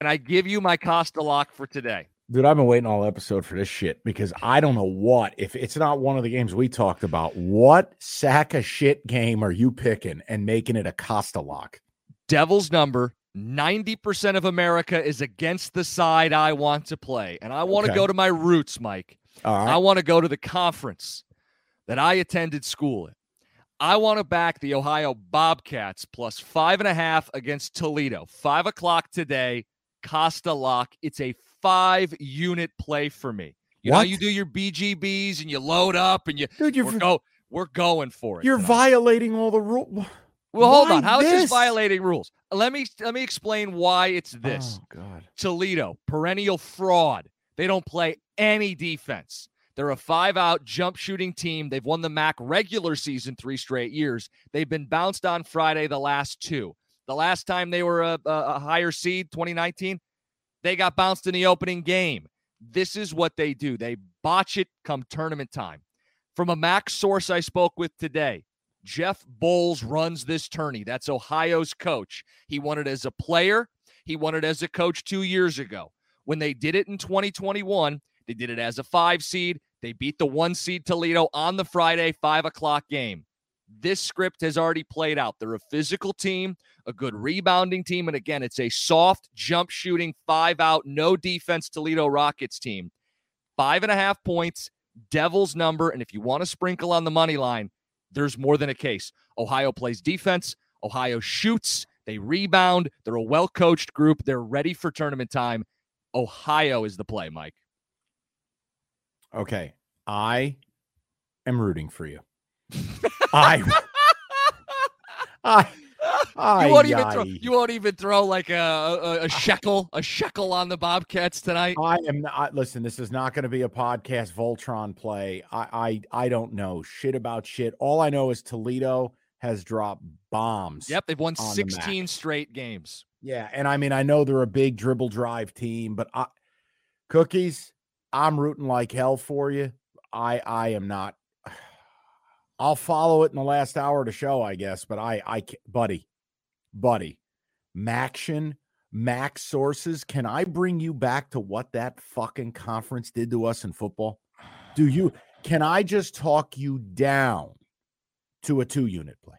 And I give you my Costa lock for today. Dude, I've been waiting all episode for this shit because I don't know what if it's not one of the games we talked about. What sack of shit game are you picking and making it a Costa lock? Devil's number 90% of America is against the side I want to play. And I want to Okay. go to my roots, Mike. Right. I want to go to the conference that I attended school in. I want to back the Ohio Bobcats plus five and a half against Toledo. Five o'clock today, Costa Lock. It's a five unit play for me. You know, What? you do your BGBs and you load up and you Dude, you're we're, go, we're going for it. you're tonight. violating all the rules. Well, hold Why on. How is this this? violating rules? Let me let me explain why it's this. Oh God. Toledo, perennial fraud. They don't play any defense. They're a five out jump shooting team. They've won the MAC regular season three straight years. They've been bounced on Friday the last two. The last time they were a, a, higher seed, 2019, they got bounced in the opening game. This is what they do. They botch it come tournament time. From a MAC source I spoke with today, Jeff Boals runs this tourney. That's Ohio's coach. He won it as a player. He won it as a coach two years ago. When they did it in 2021, they did it as a five seed. They beat the one seed Toledo on the Friday, five o'clock game. This script has already played out. They're a physical team, a good rebounding team. And again, it's a soft jump shooting, five out, no defense Toledo Rockets team. Five and a half points, Devils number. And if you want to sprinkle on the money line, there's more than a case. Ohio plays defense, Ohio shoots, they rebound, they're a well coached group, they're ready for tournament time. Ohio is the play, Mike. Okay. I am rooting for you. I I you won't even throw, you won't even throw like a, a, a shekel, a shekel on the Bobcats tonight. I am not. Listen, this is not going to be a podcast Voltron play. I, I I don't know shit about shit. All I know is Toledo has dropped bombs. Yep, they've won on the 16 straight games. Yeah, and I mean I know they're a big dribble drive team, but I, cookies, I'm rooting like hell for you. I I am not. I'll follow it in the last hour of the show, I guess. But I I buddy, buddy, MACtion, Max sources. Can I bring you back to what that fucking conference did to us in football? Do you? Can I just talk you down to a two unit play?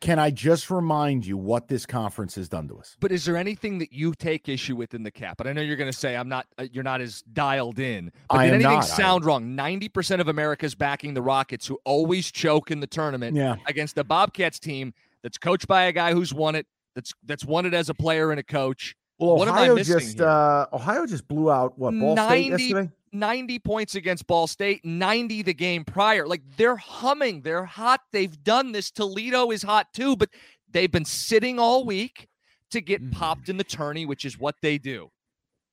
Can I just remind you what this conference has done to us? But is there anything that you take issue with in the cap? And I know you're going to say I'm not. Uh, you're not as dialed in. But I did am anything not. Sound wrong? Ninety percent of America's backing the Rockets, who always choke in the tournament Yeah. against the Bobcats team that's coached by a guy who's won it. That's that's won it as a player and a coach. Well, What am I Ohio just uh Ohio just blew out what Ball State yesterday. 90 points against Ball State, 90 the game prior. Like they're humming, they're hot. They've done this. Toledo is hot too, but they've been sitting all week to get Mm. popped in the tourney, which is what they do.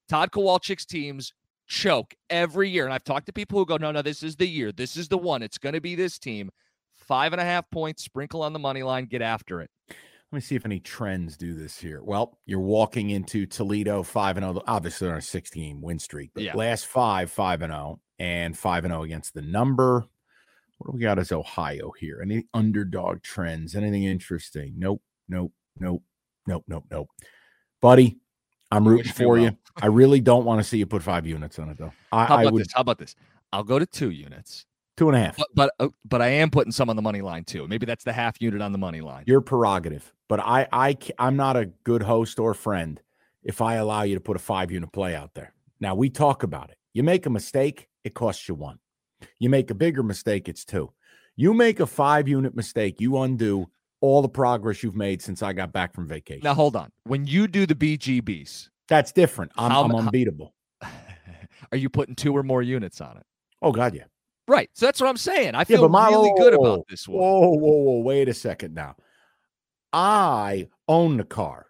Tod Kowalczyk's teams choke every year. And I've talked to people who go, no, no, this is the year. This is the one. It's going to be this team. Five and a half points, sprinkle on the money line, get after it. Let me see if any trends do this here. Well, you're walking into Toledo five and zero. Obviously, they're on a 16 game win streak, but Yeah. last five five and zero and five and zero against the number. What do we got as Ohio here? Any underdog trends? Anything interesting? Nope. Nope. Nope. Nope. Nope. Nope. Buddy, I'm rooting me for you. well. I really don't want to see you put five units on it though. I, How I would. this? How about this? I'll go to two units. Two and a half. But but, uh, but I am putting some on the money line too. Maybe that's the half unit on the money line. Your prerogative. But I I I'm not a good host or friend if I allow you to put a five unit play out there. Now we talk about it. You make a mistake, it costs you one. You make a bigger mistake, it's two. You make a five unit mistake, you undo all the progress you've made since I got back from vacation. Now hold on. When you do the BGBs, that's different. I'm, How- I'm how- unbeatable. are you putting two or more units on it? Oh God, yeah. Right. So that's what I'm saying. I Yeah, feel but my really good about oh, this one. Whoa, whoa, whoa! Wait a second now. I own the car.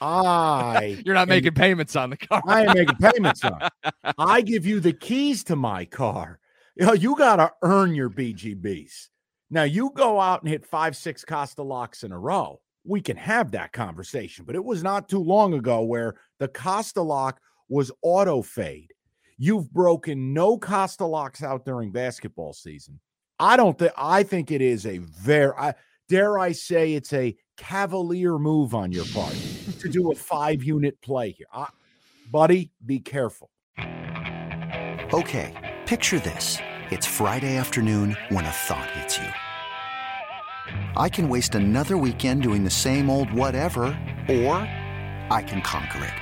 I You're not am- making payments on the car. I am making payments on. it. I give you the keys to my car. You, know, you got to earn your BGBs. Now you go out and hit five, six Costa locks in a row. We can have that conversation, but it was not too long ago where the Costa lock was auto fade. You've broken no Costa locks out during basketball season. I don't think. I think it is a very. I, dare I say it's a cavalier move on your part to do a five unit play here. I, buddy, be careful. Okay, picture this. It's Friday afternoon when a thought hits you. I can waste another weekend doing the same old whatever, or I can conquer it.